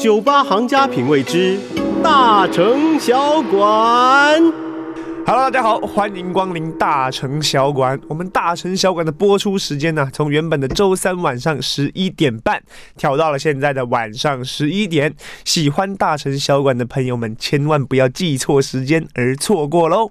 酒吧行家品味之大城小馆。Hello，大家好，欢迎光临大城小馆。我们大城小馆的播出时间呢，从原本的周三晚上十一点半调到了现在的晚上十一点。喜欢大城小馆的朋友们，千万不要记错时间而错过喽。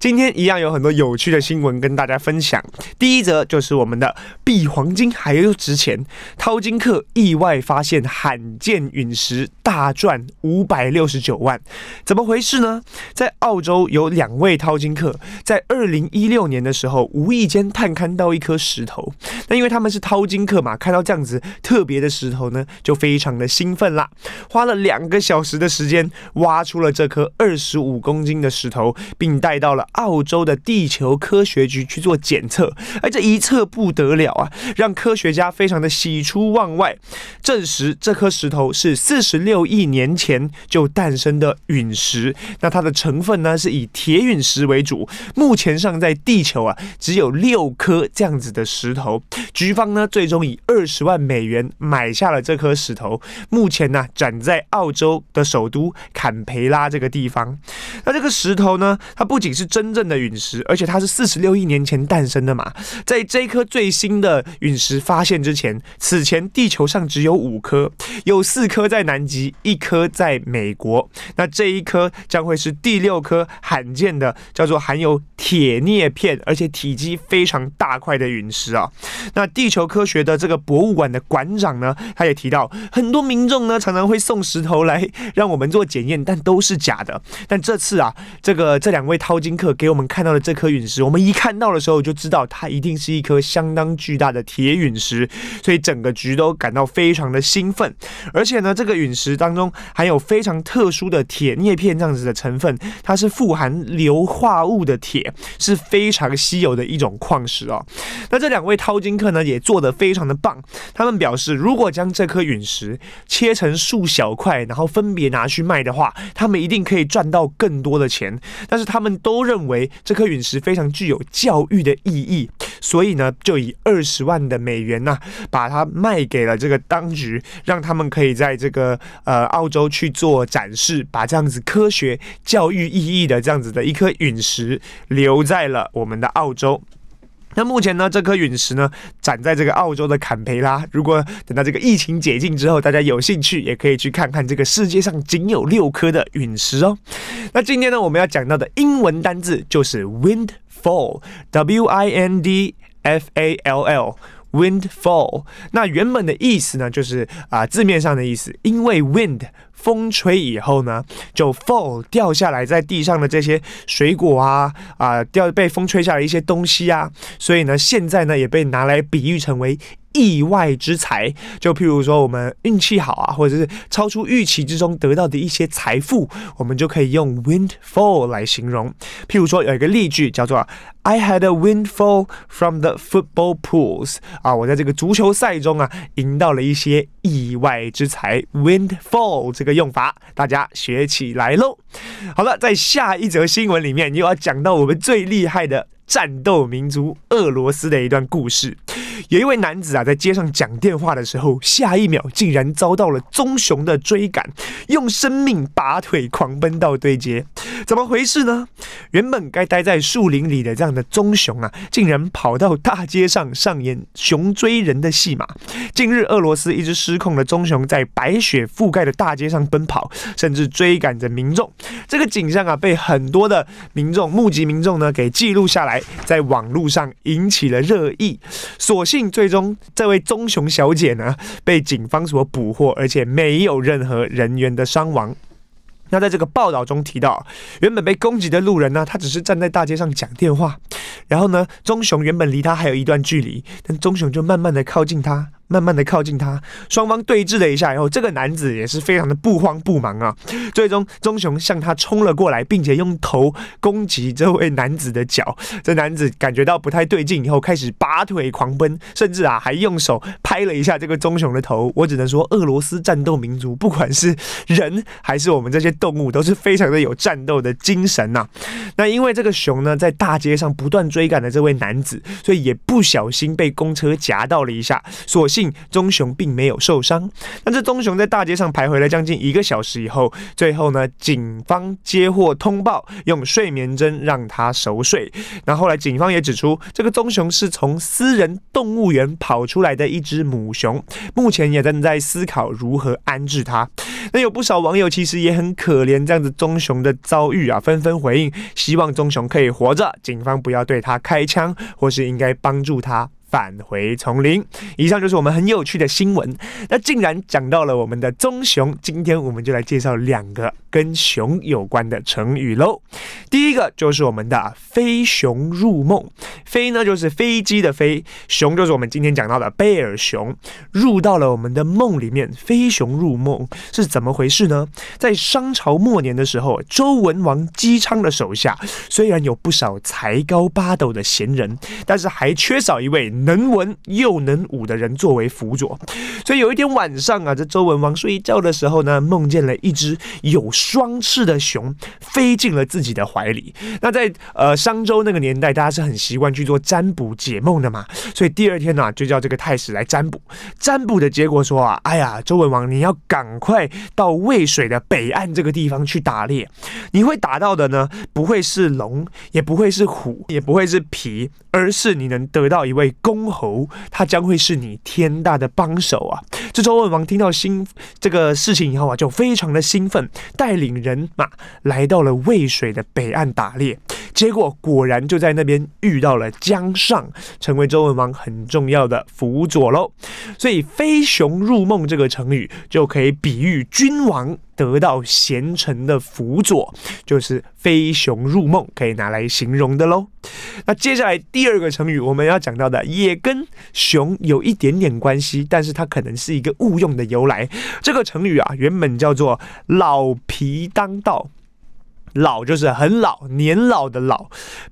今天一样有很多有趣的新闻跟大家分享。第一则就是我们的比黄金还要值钱，淘金客意外发现罕见陨石，大赚五百六十九万，怎么回事呢？在澳洲有两位。淘金客在二零一六年的时候，无意间探勘到一颗石头。那因为他们是淘金客嘛，看到这样子特别的石头呢，就非常的兴奋啦。花了两个小时的时间，挖出了这颗二十五公斤的石头，并带到了澳洲的地球科学局去做检测。而这一测不得了啊，让科学家非常的喜出望外，证实这颗石头是四十六亿年前就诞生的陨石。那它的成分呢，是以铁陨石为主，目前上在地球啊，只有六颗这样子的石头。局方呢，最终以二十万美元买下了这颗石头，目前呢，展在澳洲的首都坎培拉这个地方。那这个石头呢，它不仅是真正的陨石，而且它是四十六亿年前诞生的嘛。在这颗最新的陨石发现之前，此前地球上只有五颗，有四颗在南极，一颗在美国。那这一颗将会是第六颗罕见的。叫做含有铁镍片，而且体积非常大块的陨石啊。那地球科学的这个博物馆的馆长呢，他也提到，很多民众呢常常会送石头来让我们做检验，但都是假的。但这次啊，这个这两位淘金客给我们看到的这颗陨石，我们一看到的时候就知道它一定是一颗相当巨大的铁陨石，所以整个局都感到非常的兴奋。而且呢，这个陨石当中含有非常特殊的铁镍片这样子的成分，它是富含硫硫化物的铁，是非常稀有的一种矿石哦。那这两位淘金客呢，也做得非常的棒。他们表示，如果将这颗陨石切成数小块，然后分别拿去卖的话，他们一定可以赚到更多的钱。但是他们都认为这颗陨石非常具有教育的意义，所以呢，就以二十万的美元呐、把它卖给了这个当局，让他们可以在这个呃澳洲去做展示，把这样子科学教育意义的这样子的一颗陨石留在了我们的澳洲。那目前呢，这颗陨石呢，展在这个澳洲的坎培拉。如果等到这个疫情解禁之后，大家有兴趣也可以去看看这个世界上仅有六颗的陨石哦。那今天呢，我们要讲到的英文单字就是 windfall，W-I-N-D-F-A-L-L。Windfall，那原本的意思呢，就是啊、字面上的意思，因为 wind 风吹以后呢，就 fall 掉下来在地上的这些水果啊啊、掉被风吹下来一些东西啊，所以呢现在呢也被拿来比喻成为。意外之财，就譬如说我们运气好啊，或者是超出预期之中得到的一些财富，我们就可以用 windfall 来形容。譬如说有一个例句叫做 I had a windfall from the football pools 啊，我在这个足球赛中啊赢到了一些意外之财。windfall 这个个用法大家学起来喽。好了，在下一则新闻里面又要讲到我们最厉害的战斗民族俄罗斯的一段故事。有一位男子啊，在街上讲电话的时候，下一秒竟然遭到了棕熊的追赶，用生命拔腿狂奔到对街，怎么回事呢？原本该待在树林里的这样的棕熊啊，竟然跑到大街上上演熊追人的戏码。近日，俄罗斯一只失控的棕熊在白雪覆盖的大街上奔跑，甚至追赶着民众。这个景象啊，被很多的民众、目击民众呢给记录下来，在网络上引起了热议。所幸最终这位棕熊小姐呢被警方所捕获，而且没有任何人员的伤亡。那在这个报道中提到，原本被攻击的路人呢，他只是站在大街上讲电话，然后呢，棕熊原本离他还有一段距离，但棕熊就慢慢的靠近他。慢慢的靠近他，双方对峙了一下以后，这个男子也是非常的不慌不忙啊。最终，棕熊向他冲了过来，并且用头攻击这位男子的脚。这男子感觉到不太对劲以后，开始拔腿狂奔，甚至啊还用手拍了一下这个棕熊的头。我只能说，俄罗斯战斗民族，不管是人还是我们这些动物，都是非常的有战斗的精神呐。那因为这个熊呢，在大街上不断追赶的这位男子，所以也不小心被公车夹到了一下，所。幸棕熊并没有受伤。但这棕熊在大街上徘徊了将近一个小时以后，最后呢，警方接获通报，用睡眠针让它熟睡。那后来警方也指出，这个棕熊是从私人动物园跑出来的一只母熊，目前也正在思考如何安置它。那有不少网友其实也很可怜这样子棕熊的遭遇啊，纷纷回应，希望棕熊可以活着，警方不要对它开枪，或是应该帮助它。返回丛林。以上就是我们很有趣的新闻。那既然讲到了我们的棕熊，今天我们就来介绍两个跟熊有关的成语喽。第一个就是我们的飞熊入梦。飞呢就是飞机的飞，熊就是我们今天讲到的贝尔熊，入到了我们的梦里面。飞熊入梦是怎么回事呢？在商朝末年的时候，周文王姬昌的手下虽然有不少才高八斗的贤人，但是还缺少一位。能文又能武的人作为辅佐，所以有一天晚上啊，这周文王睡觉的时候呢，梦见了一只有双翅的熊飞进了自己的怀里。那在呃商周那个年代，大家是很习惯去做占卜解梦的嘛，所以第二天呢、啊，就叫这个太史来占卜。占卜的结果说啊，哎呀，周文王你要赶快到渭水的北岸这个地方去打猎，你会打到的呢，不会是龙，也不会是虎，也不会是皮，而是你能得到一位。公侯，他将会是你天大的帮手啊！这周文王听到新这个事情以后啊，就非常的兴奋，带领人马来到了渭水的北岸打猎。结果果然就在那边遇到了姜尚，成为周文王很重要的辅佐喽。所以“飞熊入梦”这个成语就可以比喻君王。得到贤臣的辅佐，就是飞熊入梦，可以拿来形容的喽。那接下来第二个成语，我们要讲到的也跟熊有一点点关系，但是它可能是一个误用的由来。这个成语啊，原本叫做“老皮当道”。老就是很老，年老的老。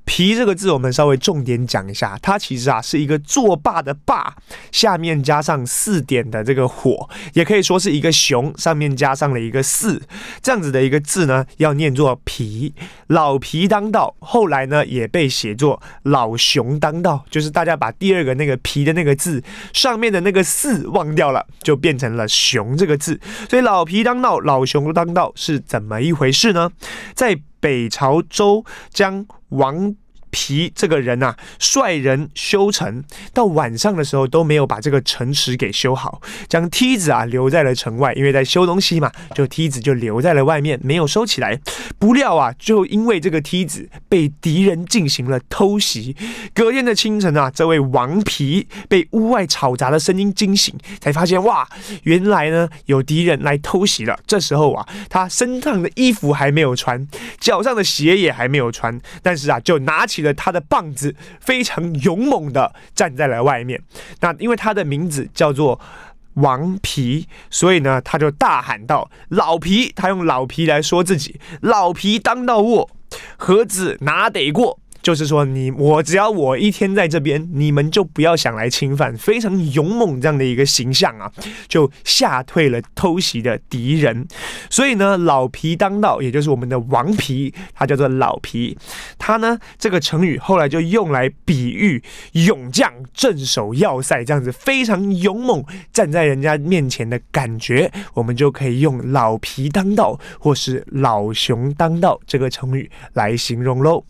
皮这个字，我们稍微重点讲一下，它其实啊是一个作罢的罢，下面加上四点的这个火，也可以说是一个熊，上面加上了一个四，这样子的一个字呢，要念作皮。老皮当道，后来呢也被写作老熊当道，就是大家把第二个那个皮的那个字上面的那个四忘掉了，就变成了熊这个字。所以老皮当道，老熊当道是怎么一回事呢？在北朝周将王皮这个人啊，率人修城，到晚上的时候都没有把这个城池给修好，将梯子啊留在了城外，因为在修东西嘛，就梯子就留在了外面，没有收起来。不料啊，就因为这个梯子被敌人进行了偷袭，隔天的清晨啊，这位王皮被屋外吵杂的声音惊醒，才发现哇，原来呢有敌人来偷袭了。这时候啊，他身上的衣服还没有穿，脚上的鞋也还没有穿，但是啊，就拿起。他的棒子非常勇猛的站在了外面。那因为他的名字叫做王皮，所以呢，他就大喊道：“老皮！”他用老皮来说自己：“老皮当道卧，阖子哪得过？”就是说你，我只要我一天在这边，你们就不要想来侵犯，非常勇猛这样的一个形象啊，就吓退了偷袭的敌人。所以呢，老皮当道，也就是我们的王皮，他叫做老皮。他呢，这个成语后来就用来比喻勇将镇守要塞这样子，非常勇猛站在人家面前的感觉，我们就可以用老皮当道或是老熊当道这个成语来形容喽。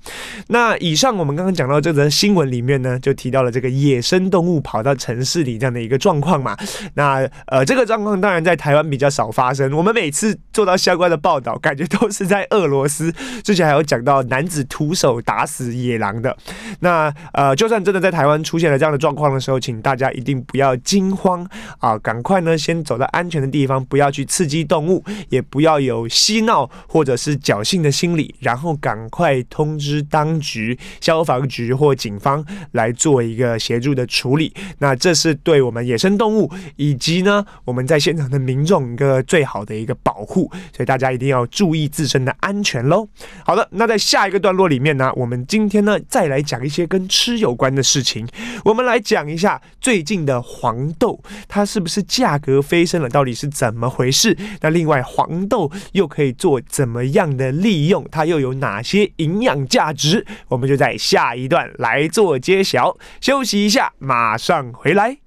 那。以上我们刚刚讲到这则新闻里面呢，就提到了这个野生动物跑到城市里这样的一个状况嘛。那呃，这个状况当然在台湾比较少发生。我们每次做到相关的报道，感觉都是在俄罗斯。之前还有讲到男子徒手打死野狼的。那呃，就算真的在台湾出现了这样的状况的时候，请大家一定不要惊慌啊，赶快呢先走到安全的地方，不要去刺激动物，也不要有嬉闹或者是侥幸的心理，然后赶快通知当局。消防局或警方来做一个协助的处理，那这是对我们野生动物以及呢我们在现场的民众一个最好的一个保护，所以大家一定要注意自身的安全喽。好的，那在下一个段落里面呢，我们今天呢再来讲一些跟吃有关的事情。我们来讲一下最近的黄豆，它是不是价格飞升了？到底是怎么回事？那另外黄豆又可以做怎么样的利用？它又有哪些营养价值？我们们就在下一段来做揭晓。休息一下，马上回来。